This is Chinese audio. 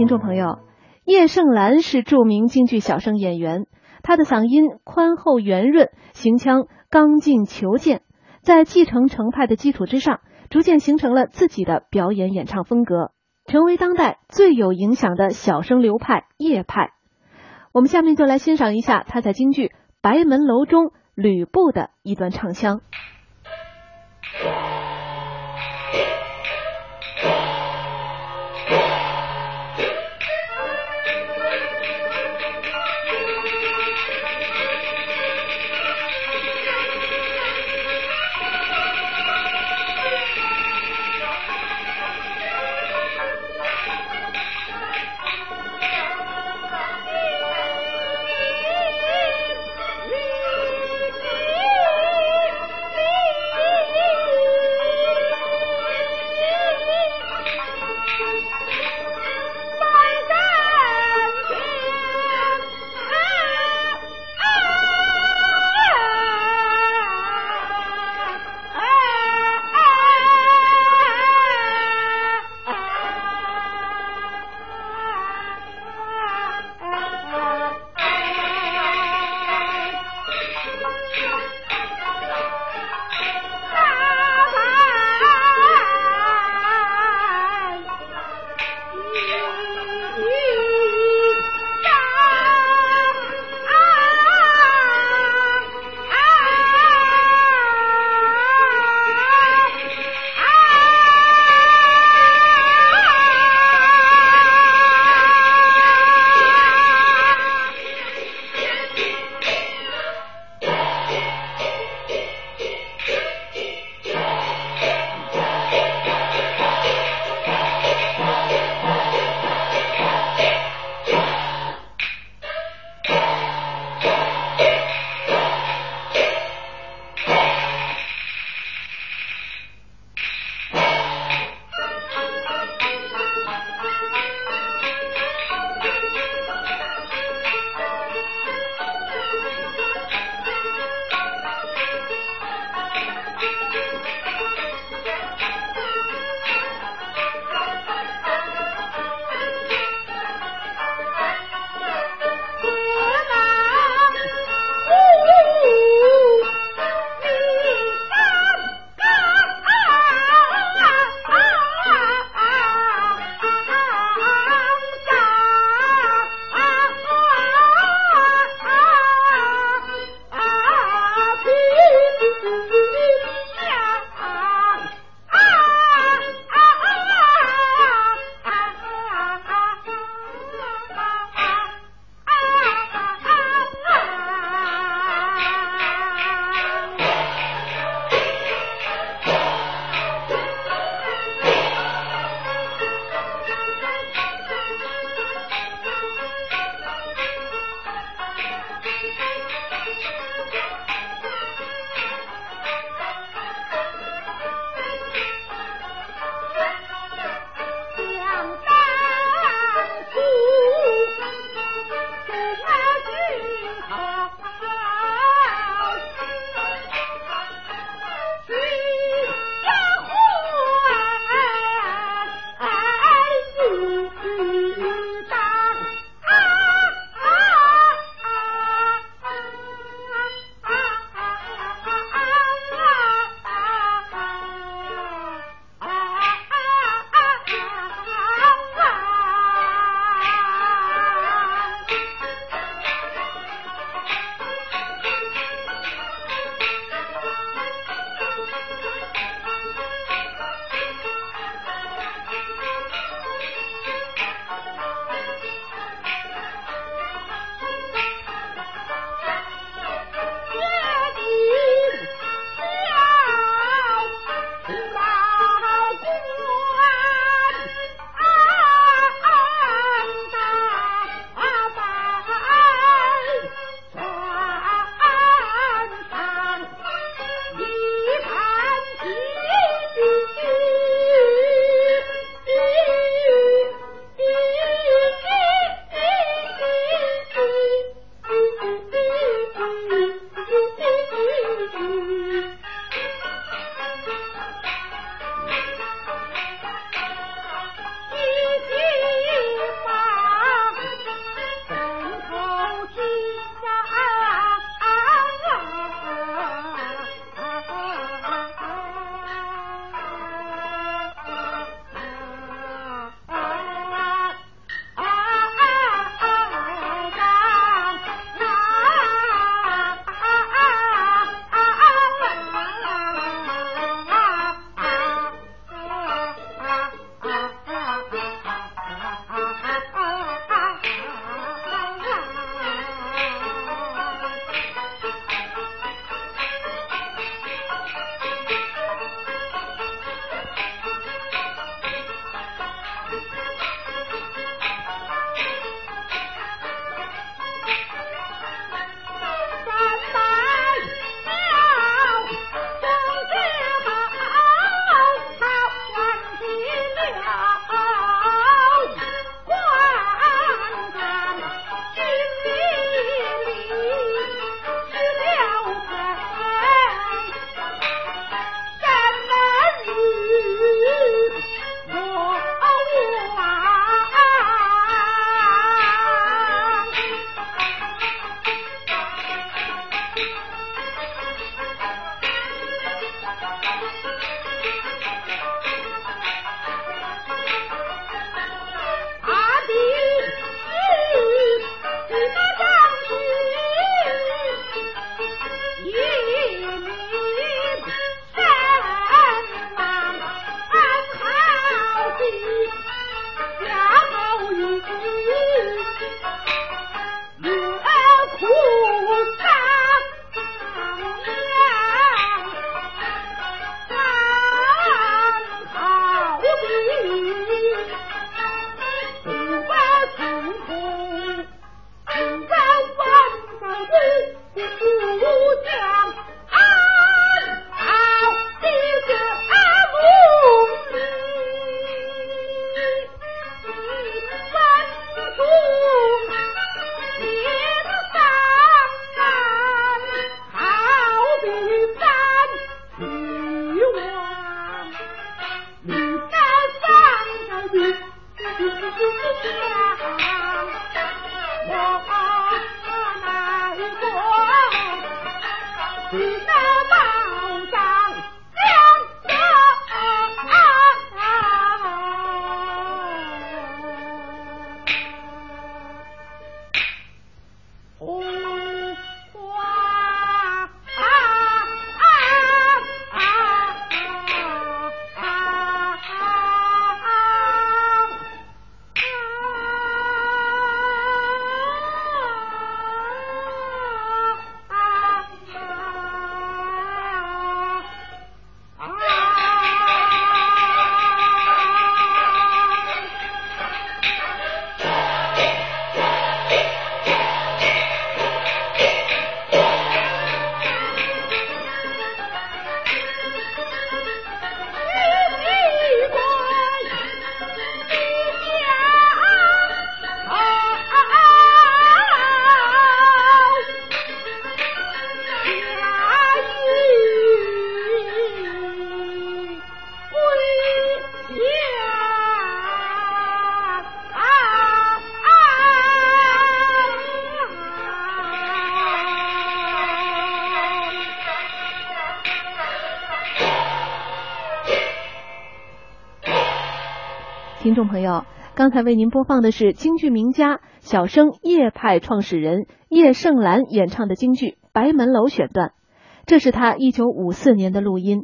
听众朋友，叶盛兰是著名京剧小生演员，她的嗓音宽厚圆润，行腔刚劲遒健，在继承程派的基础之上，逐渐形成了自己的表演演唱风格，成为当代最有影响的小生流派叶派。我们下面就来欣赏一下他在京剧《白门楼》中吕布的一段唱腔。听众朋友，刚才为您播放的是京剧名家小生叶派创始人叶盛兰演唱的京剧《白门楼》选段，这是他一九五四年的录音。